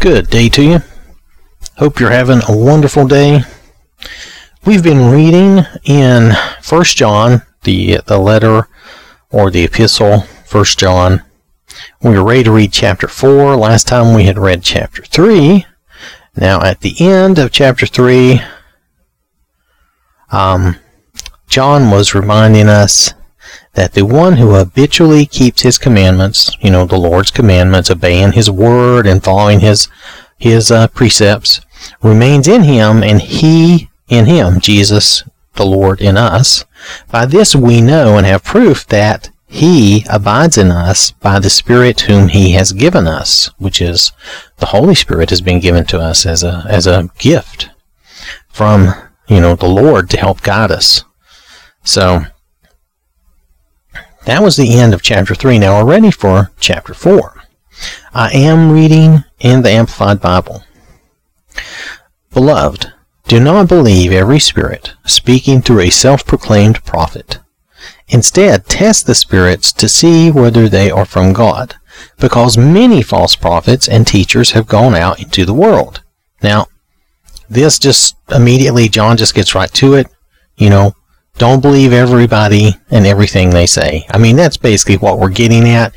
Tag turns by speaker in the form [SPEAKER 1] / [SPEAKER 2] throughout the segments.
[SPEAKER 1] Good day to you. Hope you're having a wonderful day. We've been reading in First John, the the letter or the epistle, First John. We were ready to read chapter 4. Last time we had read chapter 3. Now at the end of chapter 3, um, John was reminding us that the one who habitually keeps his commandments, you know, the Lord's commandments, obeying his word and following his his uh, precepts, remains in him, and he in him, Jesus, the Lord in us. By this we know and have proof that he abides in us by the Spirit whom he has given us, which is the Holy Spirit has been given to us as a as a gift from you know the Lord to help guide us. So that was the end of chapter 3. Now we're ready for chapter 4. I am reading in the Amplified Bible. Beloved, do not believe every spirit speaking through a self proclaimed prophet. Instead, test the spirits to see whether they are from God, because many false prophets and teachers have gone out into the world. Now, this just immediately, John just gets right to it. You know, don't believe everybody and everything they say. I mean, that's basically what we're getting at.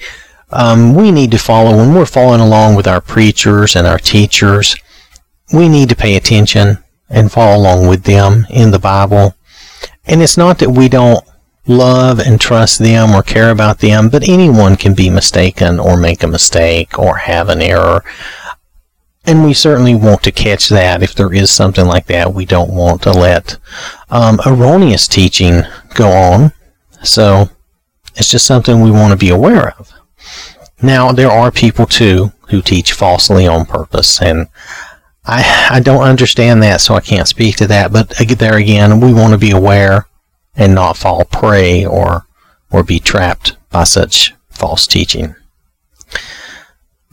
[SPEAKER 1] Um, we need to follow, when we're following along with our preachers and our teachers, we need to pay attention and follow along with them in the Bible. And it's not that we don't love and trust them or care about them, but anyone can be mistaken or make a mistake or have an error. And we certainly want to catch that if there is something like that. We don't want to let um, erroneous teaching go on. So it's just something we want to be aware of. Now, there are people too who teach falsely on purpose, and I, I don't understand that, so I can't speak to that. But there again, we want to be aware and not fall prey or, or be trapped by such false teaching.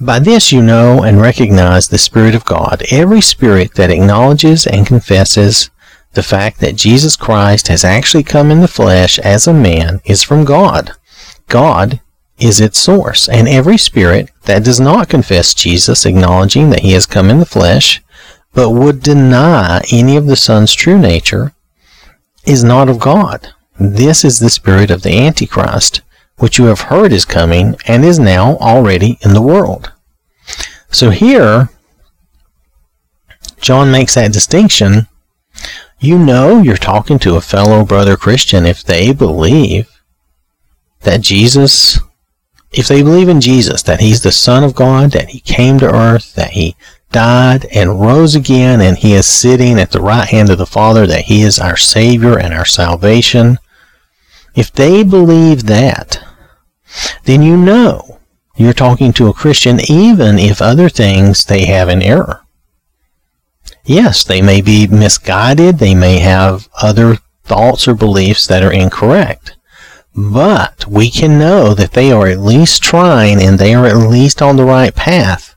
[SPEAKER 1] By this you know and recognize the Spirit of God. Every spirit that acknowledges and confesses the fact that Jesus Christ has actually come in the flesh as a man is from God. God is its source, and every spirit that does not confess Jesus, acknowledging that he has come in the flesh, but would deny any of the Son's true nature, is not of God. This is the spirit of the Antichrist, which you have heard is coming and is now already in the world. So here, John makes that distinction. You know you're talking to a fellow brother Christian if they believe that Jesus, if they believe in Jesus, that He's the Son of God, that He came to earth, that He died and rose again, and He is sitting at the right hand of the Father, that He is our Savior and our salvation. If they believe that, then you know you're talking to a Christian even if other things they have in error. Yes, they may be misguided, they may have other thoughts or beliefs that are incorrect. But we can know that they are at least trying and they are at least on the right path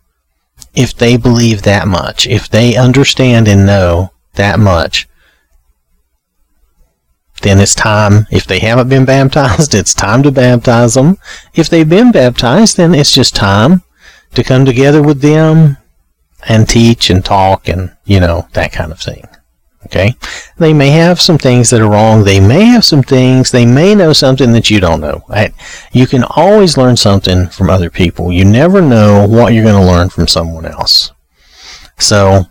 [SPEAKER 1] if they believe that much, if they understand and know that much then it's time, if they haven't been baptized, it's time to baptize them. If they've been baptized, then it's just time to come together with them and teach and talk and, you know, that kind of thing. Okay? They may have some things that are wrong. They may have some things. They may know something that you don't know. You can always learn something from other people. You never know what you're going to learn from someone else. So,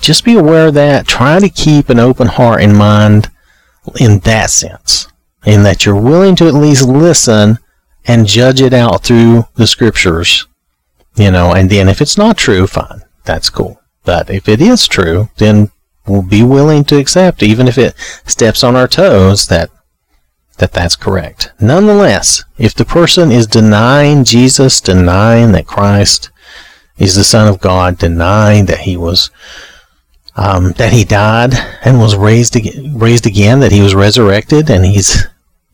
[SPEAKER 1] just be aware of that. Try to keep an open heart and mind in that sense, in that you're willing to at least listen and judge it out through the scriptures, you know, and then if it's not true, fine, that's cool. But if it is true, then we'll be willing to accept, even if it steps on our toes, that that that's correct. Nonetheless, if the person is denying Jesus, denying that Christ is the Son of God, denying that he was um, that he died and was raised again, raised again, that he was resurrected, and he's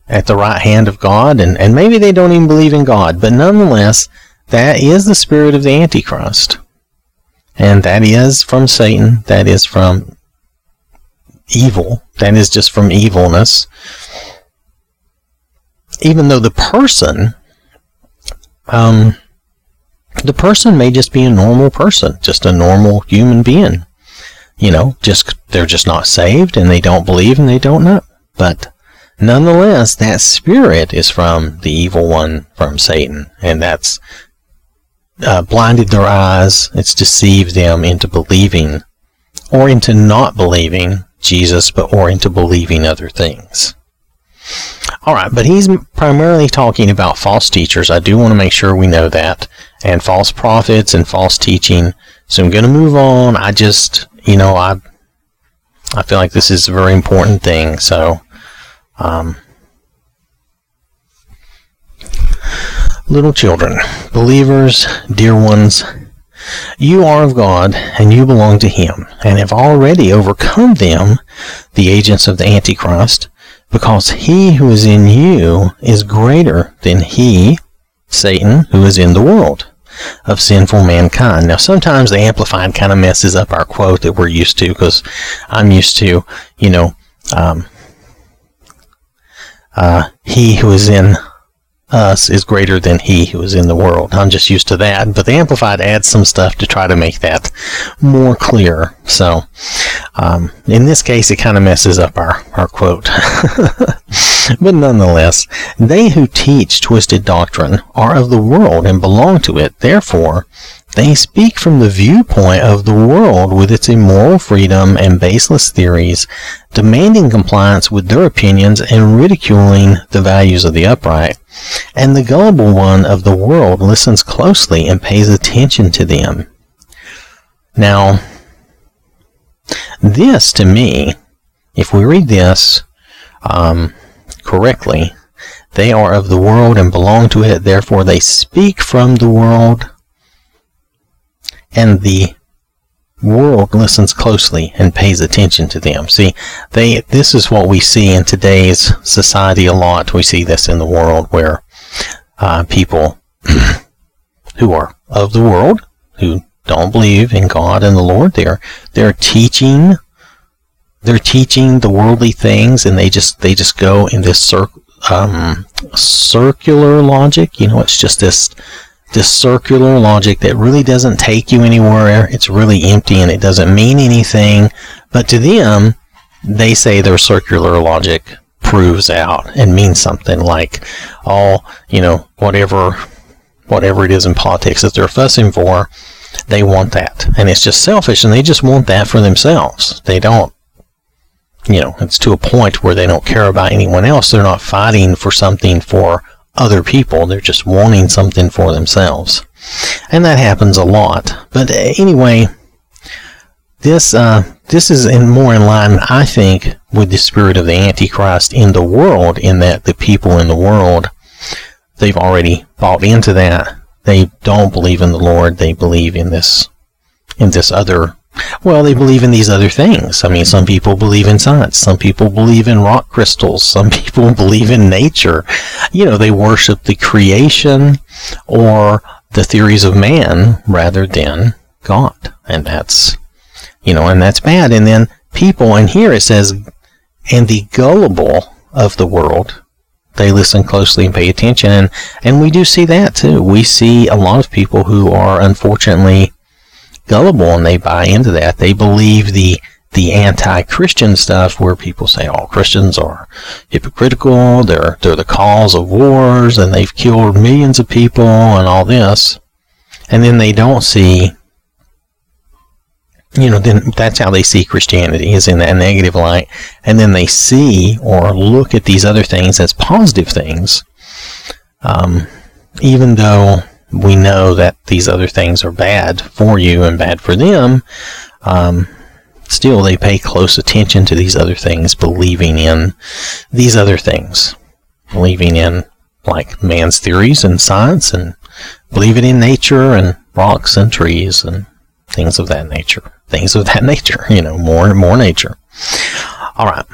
[SPEAKER 1] at the right hand of God, and, and maybe they don't even believe in God, but nonetheless, that is the spirit of the Antichrist. And that is from Satan, that is from evil, that is just from evilness. Even though the person um, the person may just be a normal person, just a normal human being. You know, just they're just not saved and they don't believe and they don't know. But nonetheless, that spirit is from the evil one, from Satan, and that's uh, blinded their eyes. It's deceived them into believing or into not believing Jesus, but or into believing other things. All right, but he's primarily talking about false teachers. I do want to make sure we know that, and false prophets and false teaching. So I'm going to move on. I just, you know, I, I feel like this is a very important thing. So, um, little children, believers, dear ones, you are of God, and you belong to Him, and have already overcome them, the agents of the Antichrist, because he who is in you is greater than he, Satan, who is in the world of sinful mankind. Now, sometimes the Amplified kind of messes up our quote that we're used to because I'm used to, you know, um, uh, he who is in us is greater than he who is in the world. I'm just used to that, but the Amplified adds some stuff to try to make that more clear. So, um, in this case, it kind of messes up our, our quote. but nonetheless, they who teach twisted doctrine are of the world and belong to it. Therefore, they speak from the viewpoint of the world with its immoral freedom and baseless theories, demanding compliance with their opinions and ridiculing the values of the upright. And the gullible one of the world listens closely and pays attention to them. Now, this to me, if we read this um, correctly, they are of the world and belong to it, therefore they speak from the world and the world listens closely and pays attention to them. See, they this is what we see in today's society a lot. We see this in the world where uh, people who are of the world, who don't believe in God and the Lord, they're they're teaching they're teaching the worldly things, and they just they just go in this cir- um, circular logic. You know, it's just this this circular logic that really doesn't take you anywhere. It's really empty and it doesn't mean anything. But to them, they say their circular logic proves out and means something like, all you know, whatever, whatever it is in politics that they're fussing for, they want that. And it's just selfish and they just want that for themselves. They don't, you know, it's to a point where they don't care about anyone else. They're not fighting for something for other people. They're just wanting something for themselves. And that happens a lot. But anyway, this uh, this is in more in line, I think, with the spirit of the Antichrist in the world, in that the people in the world, they've already bought into that. They don't believe in the Lord. They believe in this in this other well, they believe in these other things. I mean, some people believe in science. Some people believe in rock crystals. Some people believe in nature. You know, they worship the creation or the theories of man rather than God. And that's, you know, and that's bad. And then people, and here it says, and the gullible of the world, they listen closely and pay attention. And, and we do see that too. We see a lot of people who are unfortunately gullible and they buy into that. They believe the the anti-Christian stuff where people say all Christians are hypocritical, they're they're the cause of wars and they've killed millions of people and all this. And then they don't see you know, then that's how they see Christianity is in that negative light. And then they see or look at these other things as positive things. Um, even though we know that these other things are bad for you and bad for them, um, still they pay close attention to these other things, believing in these other things, believing in like man's theories and science, and believing in nature and rocks and trees and things of that nature. Things of that nature, you know, more and more nature. All right.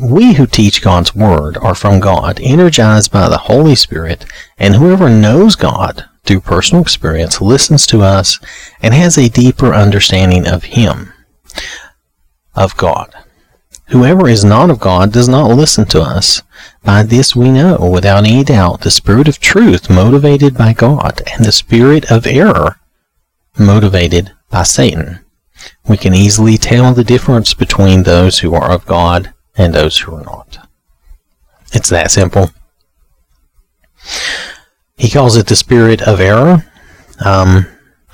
[SPEAKER 1] We who teach God's Word are from God, energized by the Holy Spirit, and whoever knows God through personal experience listens to us and has a deeper understanding of Him, of God. Whoever is not of God does not listen to us. By this we know, without any doubt, the spirit of truth motivated by God and the spirit of error motivated by Satan. We can easily tell the difference between those who are of God and those who are not. It's that simple. He calls it the spirit of error, um,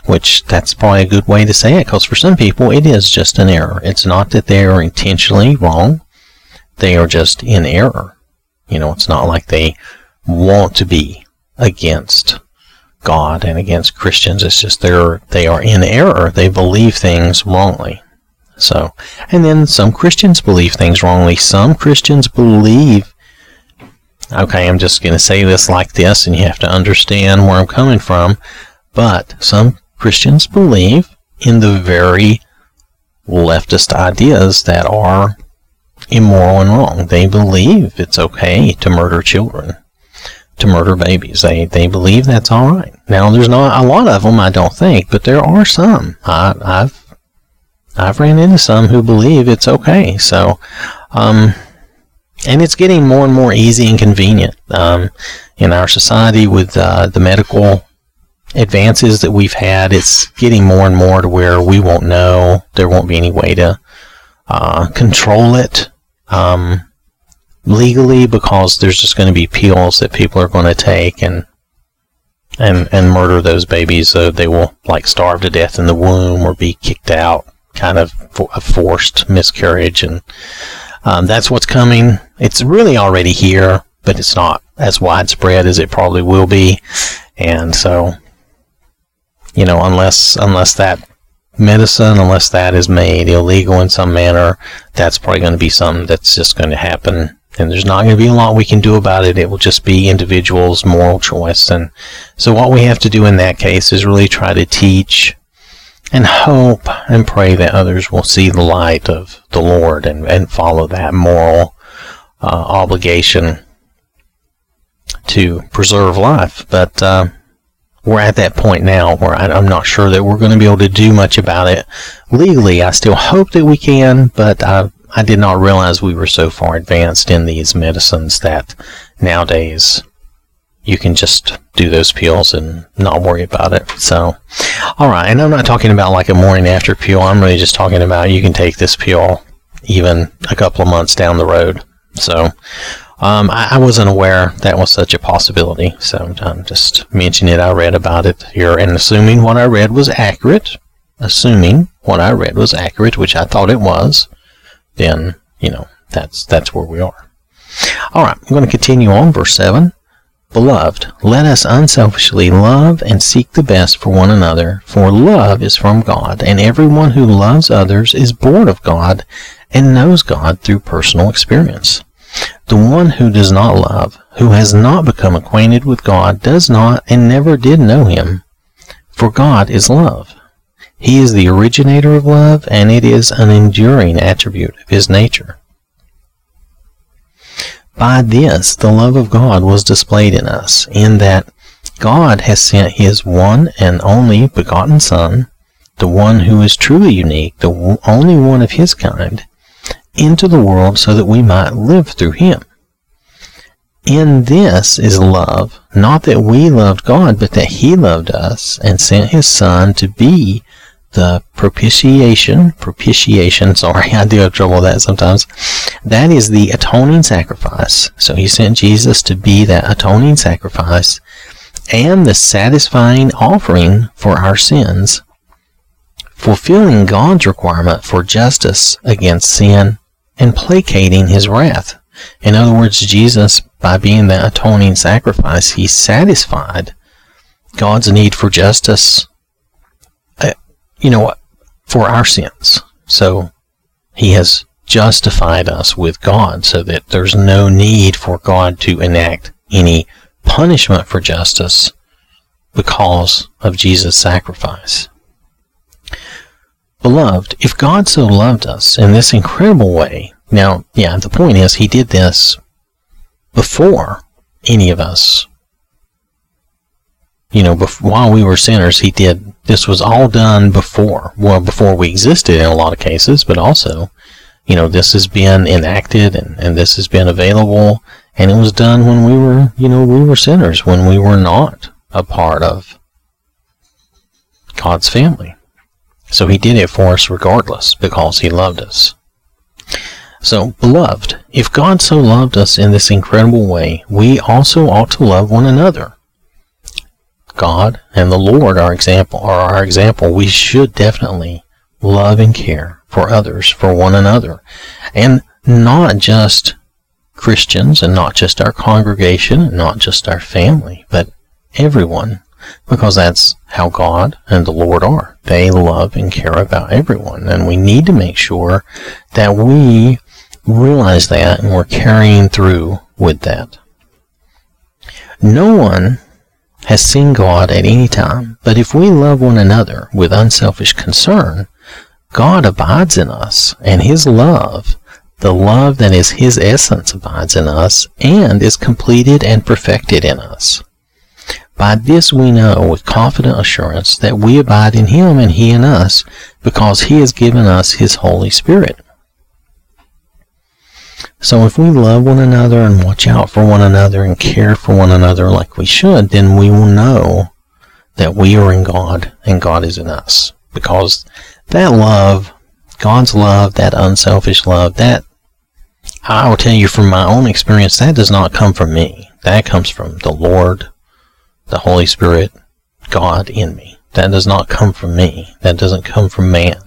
[SPEAKER 1] which that's probably a good way to say it because for some people it is just an error. It's not that they are intentionally wrong, they are just in error. You know, it's not like they want to be against God and against Christians. It's just they're they are in error. They believe things wrongly. So, and then some Christians believe things wrongly. Some Christians believe okay, I'm just going to say this like this, and you have to understand where I'm coming from. But some Christians believe in the very leftist ideas that are immoral and wrong. They believe it's okay to murder children, to murder babies. They they believe that's all right. Now, there's not a lot of them, I don't think, but there are some. I, I've I've ran into some who believe it's okay. So, um, and it's getting more and more easy and convenient um, in our society with uh, the medical advances that we've had. It's getting more and more to where we won't know. There won't be any way to uh, control it um, legally because there's just going to be pills that people are going to take and and and murder those babies so they will like starve to death in the womb or be kicked out, kind of a forced miscarriage and um, that's what's coming. It's really already here, but it's not as widespread as it probably will be. And so, you know, unless unless that medicine, unless that is made illegal in some manner, that's probably going to be something that's just going to happen. And there's not going to be a lot we can do about it. It will just be individuals' moral choice. And so, what we have to do in that case is really try to teach and hope and pray that others will see the light of the Lord and, and follow that moral uh, obligation to preserve life. But uh, we're at that point now where I, am not sure that we're going to be able to do much about it legally. I still hope that we can, but I, I did not realize we were so far advanced in these medicines that nowadays you can just do those peels and not worry about it. So, all right, and I'm not talking about like a morning after peel. I'm really just talking about you can take this peel even a couple of months down the road. So, um, I, I, wasn't aware that was such a possibility. So I'm just mentioning it. I read about it here, and assuming what I read was accurate, assuming what I read was accurate, which I thought it was, then you know that's that's where we are. All right, I'm going to continue on verse seven. Beloved, let us unselfishly love and seek the best for one another, for love is from God, and everyone who loves others is born of God and knows God through personal experience. The one who does not love, who has not become acquainted with God, does not and never did know him. For God is love. He is the originator of love, and it is an enduring attribute of his nature. By this the love of God was displayed in us, in that God has sent his one and only begotten Son, the one who is truly unique, the only one of his kind, into the world so that we might live through him. In this is love, not that we loved God, but that he loved us and sent his Son to be the propitiation, propitiation, sorry, I do have trouble with that sometimes. That is the atoning sacrifice. So he sent Jesus to be that atoning sacrifice and the satisfying offering for our sins, fulfilling God's requirement for justice against sin and placating his wrath. In other words, Jesus, by being that atoning sacrifice, he satisfied God's need for justice you know, what for our sins. So he has justified us with God so that there's no need for God to enact any punishment for justice because of Jesus' sacrifice. Beloved, if God so loved us in this incredible way, now, yeah, the point is he did this before any of us you know, while we were sinners, he did. This was all done before, well, before we existed in a lot of cases, but also you know, this has been enacted and, and this has been available. And it was done when we were, you know, we were sinners, when we were not a part of God's family. So he did it for us regardless because he loved us. So, beloved, if God so loved us in this incredible way, we also ought to love one another. God and the Lord are example are our example. We should definitely love and care for others, for one another. And not just Christians and not just our congregation, not just our family, but everyone because that's how God and the Lord are. They love and care about everyone, and we need to make sure that we realize that and we're carrying through with that. No one has seen God at any time, but if we love one another with unselfish concern, God abides in us, and His love, the love that is His essence, abides in us and is completed and perfected in us. By this we know with confident assurance that we abide in Him and He in us, because He has given us His Holy Spirit. So if we love one another and watch out for one another and care for one another like we should, then we will know that we are in God and God is in us. Because that love, God's love, that unselfish love, that I will tell you from my own experience, that does not come from me. That comes from the Lord the Holy Spirit, God in me. That does not come from me. That doesn't come from man.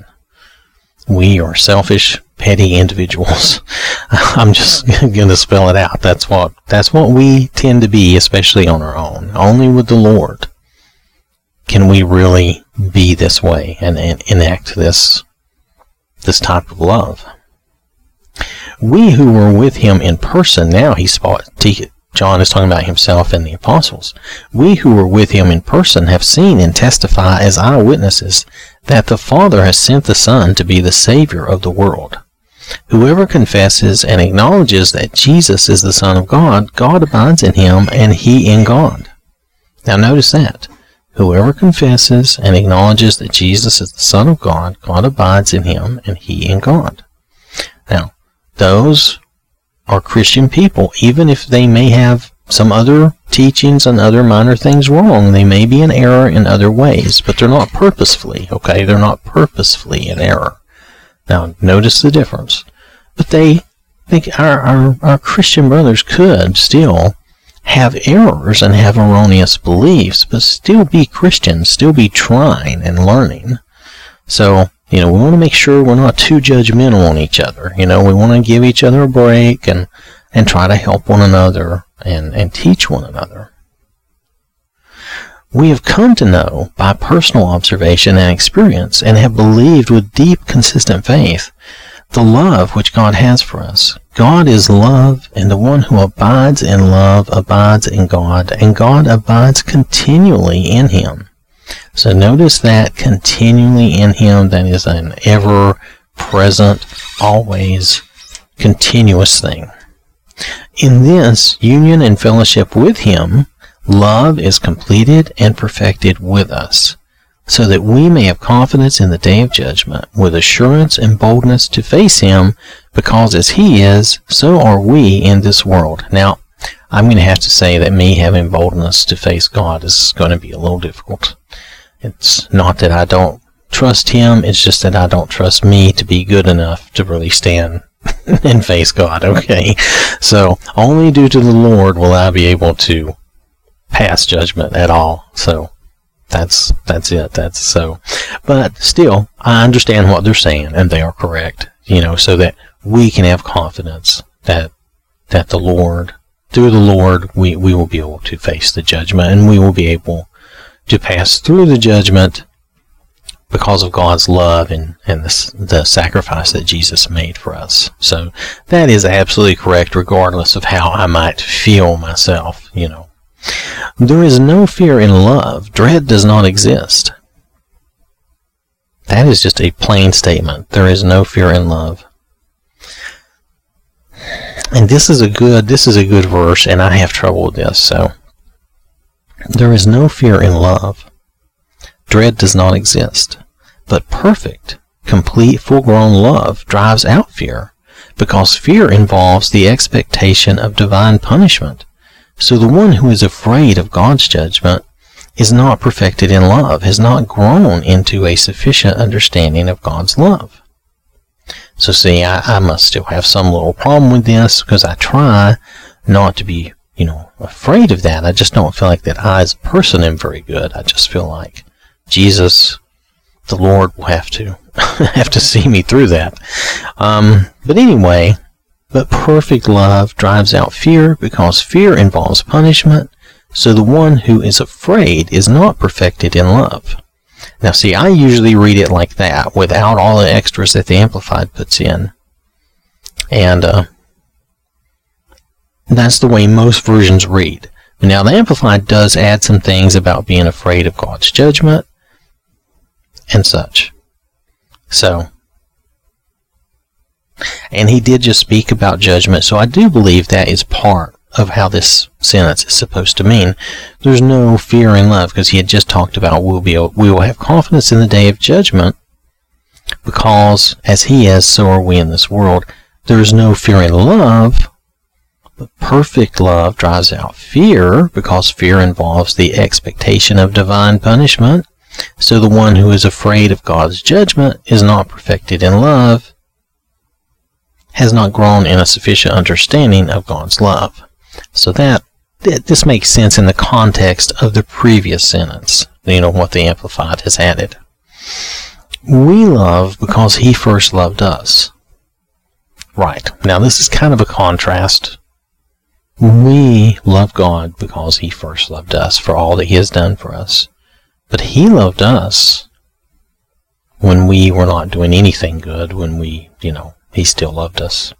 [SPEAKER 1] We are selfish, petty individuals. I'm just going to spell it out. That's what that's what we tend to be, especially on our own. Only with the Lord can we really be this way and, and enact this this type of love. We who were with him in person, now he John is talking about himself and the apostles. We who were with him in person have seen and testify as eyewitnesses that the Father has sent the Son to be the Savior of the world. Whoever confesses and acknowledges that Jesus is the Son of God, God abides in him and he in God. Now notice that. Whoever confesses and acknowledges that Jesus is the Son of God, God abides in him and he in God. Now, those are Christian people, even if they may have some other teachings and other minor things wrong. They may be in error in other ways, but they're not purposefully, okay? They're not purposefully in error. Now, notice the difference. But they think our, our, our Christian brothers could still have errors and have erroneous beliefs, but still be Christians, still be trying and learning. So, you know, we want to make sure we're not too judgmental on each other. You know, we want to give each other a break and, and try to help one another and, and teach one another. We have come to know by personal observation and experience and have believed with deep, consistent faith the love which God has for us. God is love, and the one who abides in love abides in God, and God abides continually in him. So notice that continually in Him, that is an ever present, always continuous thing. In this union and fellowship with Him, love is completed and perfected with us, so that we may have confidence in the day of judgment, with assurance and boldness to face Him, because as He is, so are we in this world. Now, I'm going to have to say that me having boldness to face God is going to be a little difficult. It's not that I don't trust him, it's just that I don't trust me to be good enough to really stand and face God, okay? So, only due to the Lord will I be able to pass judgment at all. So, that's that's it. That's so. But still, I understand what they're saying and they are correct, you know, so that we can have confidence that that the Lord through the Lord we, we will be able to face the judgment and we will be able to pass through the judgment because of God's love and, and the, the sacrifice that Jesus made for us. So that is absolutely correct, regardless of how I might feel myself, you know. There is no fear in love. Dread does not exist. That is just a plain statement. There is no fear in love. And this is a good this is a good verse and I have trouble with this, so there is no fear in love. Dread does not exist. But perfect, complete full grown love drives out fear because fear involves the expectation of divine punishment. So the one who is afraid of God's judgment is not perfected in love, has not grown into a sufficient understanding of God's love. So see, I, I must still have some little problem with this because I try not to be, you know, afraid of that. I just don't feel like that I as a person am very good. I just feel like Jesus, the Lord will have to have to see me through that. Um, but anyway, but perfect love drives out fear because fear involves punishment. So the one who is afraid is not perfected in love. Now, see, I usually read it like that without all the extras that the Amplified puts in. And uh, that's the way most versions read. Now, the Amplified does add some things about being afraid of God's judgment and such. So, and he did just speak about judgment, so I do believe that is part of how this sentence is supposed to mean. There's no fear in love because he had just talked about we'll be we will have confidence in the day of judgment because as he is, so are we in this world. There is no fear in love, but perfect love drives out fear because fear involves the expectation of divine punishment. So the one who is afraid of God's judgment is not perfected in love, has not grown in a sufficient understanding of God's love. So that this makes sense in the context of the previous sentence, you know, what the Amplified has added. We love because he first loved us. Right. Now this is kind of a contrast. We love God because he first loved us for all that he has done for us. But he loved us when we were not doing anything good, when we, you know, he still loved us.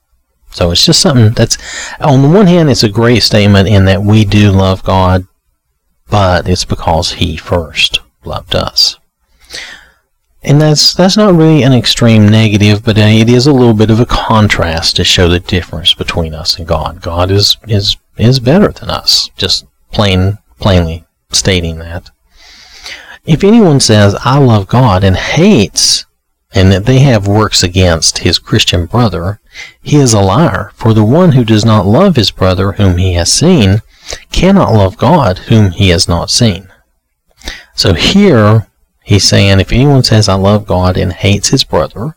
[SPEAKER 1] So it's just something that's, on the one hand, it's a great statement in that we do love God, but it's because He first loved us. And that's that's not really an extreme negative, but uh, it is a little bit of a contrast to show the difference between us and God. God is is is better than us, just plain plainly stating that. If anyone says I love God and hates and that they have works against his Christian brother, he is a liar. For the one who does not love his brother whom he has seen cannot love God whom he has not seen. So here he's saying if anyone says I love God and hates his brother,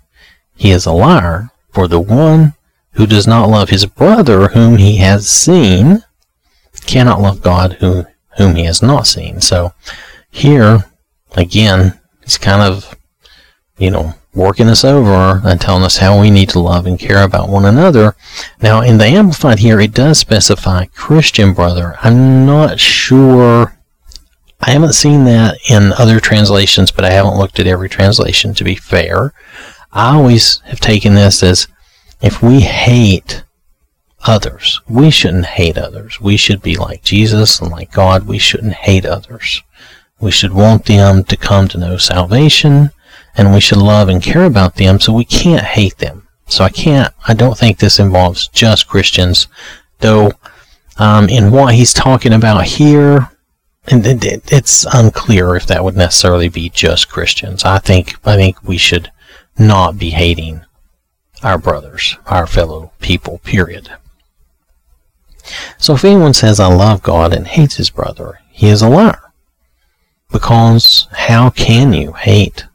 [SPEAKER 1] he is a liar. For the one who does not love his brother whom he has seen cannot love God whom, whom he has not seen. So here, again, he's kind of, you know, working us over and telling us how we need to love and care about one another. Now, in the Amplified here, it does specify Christian brother. I'm not sure. I haven't seen that in other translations, but I haven't looked at every translation to be fair. I always have taken this as if we hate others, we shouldn't hate others. We should be like Jesus and like God. We shouldn't hate others. We should want them to come to know salvation and we should love and care about them, so we can't hate them. So I can't, I don't think this involves just Christians, though um, in what he's talking about here, and it's unclear if that would necessarily be just Christians. I think I think we should not be hating our brothers, our fellow people. Period. So if anyone says I love God and hates his brother, he is a liar. Because how can you hate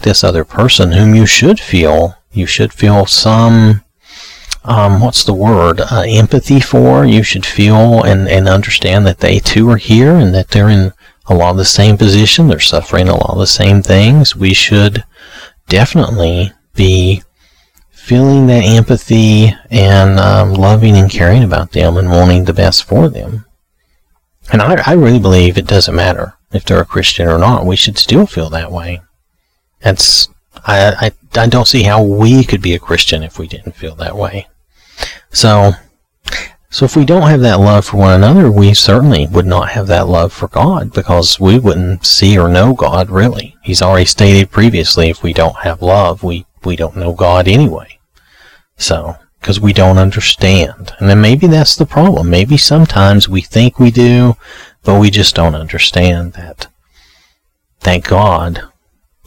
[SPEAKER 1] this other person whom you should feel, you should feel some, um, what's the word, uh, empathy for. You should feel and, and understand that they too are here and that they're in a lot of the same position. They're suffering a lot of the same things. We should definitely be feeling that empathy and um, loving and caring about them and wanting the best for them. And I, I really believe it doesn't matter if they're a Christian or not. We should still feel that way. That's I, I I don't see how we could be a Christian if we didn't feel that way. So so if we don't have that love for one another, we certainly would not have that love for God because we wouldn't see or know God really. He's already stated previously if we don't have love, we we don't know God anyway. So because we don't understand. And then maybe that's the problem. Maybe sometimes we think we do, but we just don't understand that. Thank God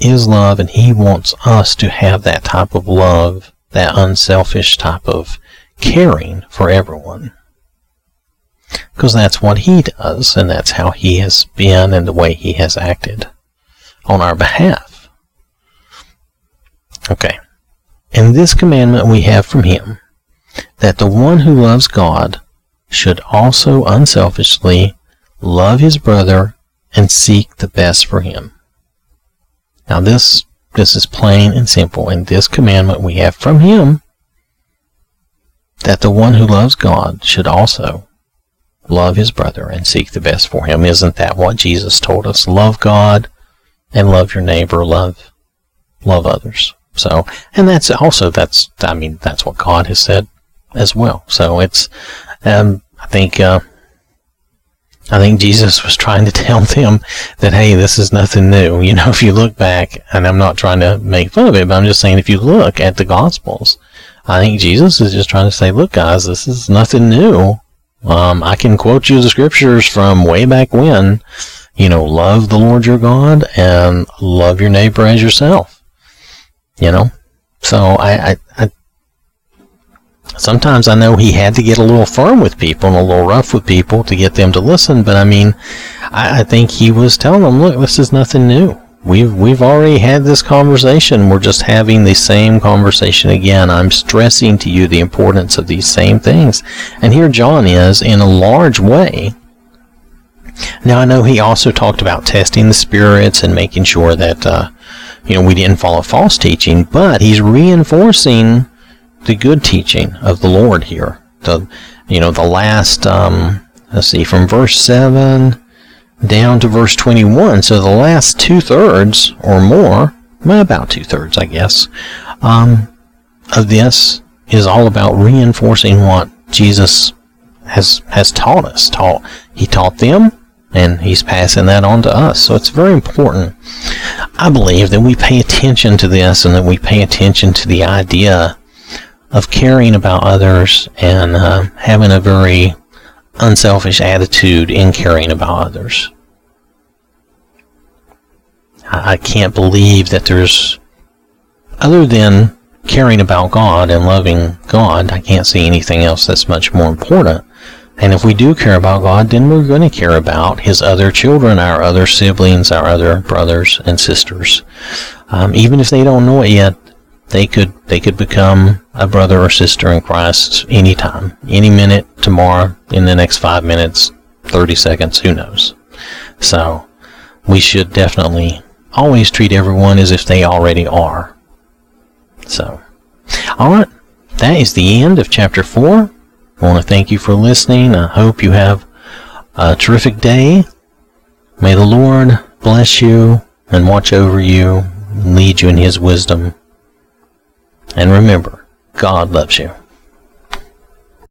[SPEAKER 1] is love, and He wants us to have that type of love, that unselfish type of caring for everyone. Because that's what He does, and that's how He has been and the way He has acted on our behalf. Okay. And this commandment we have from Him, that the one who loves God should also unselfishly love his brother and seek the best for him. Now this this is plain and simple, and this commandment we have from him that the one who loves God should also love his brother and seek the best for him. Isn't that what Jesus told us? Love God and love your neighbor, love love others. So, and that's also that's I mean that's what God has said as well. So it's um, I think uh, I think Jesus was trying to tell them that hey, this is nothing new. You know, if you look back, and I'm not trying to make fun of it, but I'm just saying if you look at the Gospels, I think Jesus is just trying to say, look, guys, this is nothing new. Um, I can quote you the scriptures from way back when. You know, love the Lord your God and love your neighbor as yourself. You know, so I, I, I sometimes I know he had to get a little firm with people and a little rough with people to get them to listen, but I mean, I, I think he was telling them, look, this is nothing new. We've we've already had this conversation. We're just having the same conversation again. I'm stressing to you the importance of these same things. And here John is in a large way. Now I know he also talked about testing the spirits and making sure that uh, you know we didn't follow false teaching, but he's reinforcing the good teaching of the Lord here. The you know the last um, let's see from verse seven down to verse 21. So the last two thirds or more, well, about two thirds, I guess, um, of this is all about reinforcing what Jesus has has taught us. Taught he taught them, and he's passing that on to us. So it's very important. I believe that we pay attention to this, and that we pay attention to the idea of caring about others and uh, having a very unselfish attitude in caring about others. I can't believe that there's, other than caring about God and loving God, I can't see anything else that's much more important. And if we do care about God, then we're going to care about His other children, our other siblings, our other brothers and sisters. Um, even if they don't know it yet, they could they could become a brother or sister in Christ anytime, any minute, tomorrow, in the next five minutes, thirty seconds, who knows? So we should definitely always treat everyone as if they already are. So, all right, that is the end of chapter four. I want to thank you for listening. I hope you have a terrific day. May the Lord bless you and watch over you, lead you in His wisdom and remember, God loves you.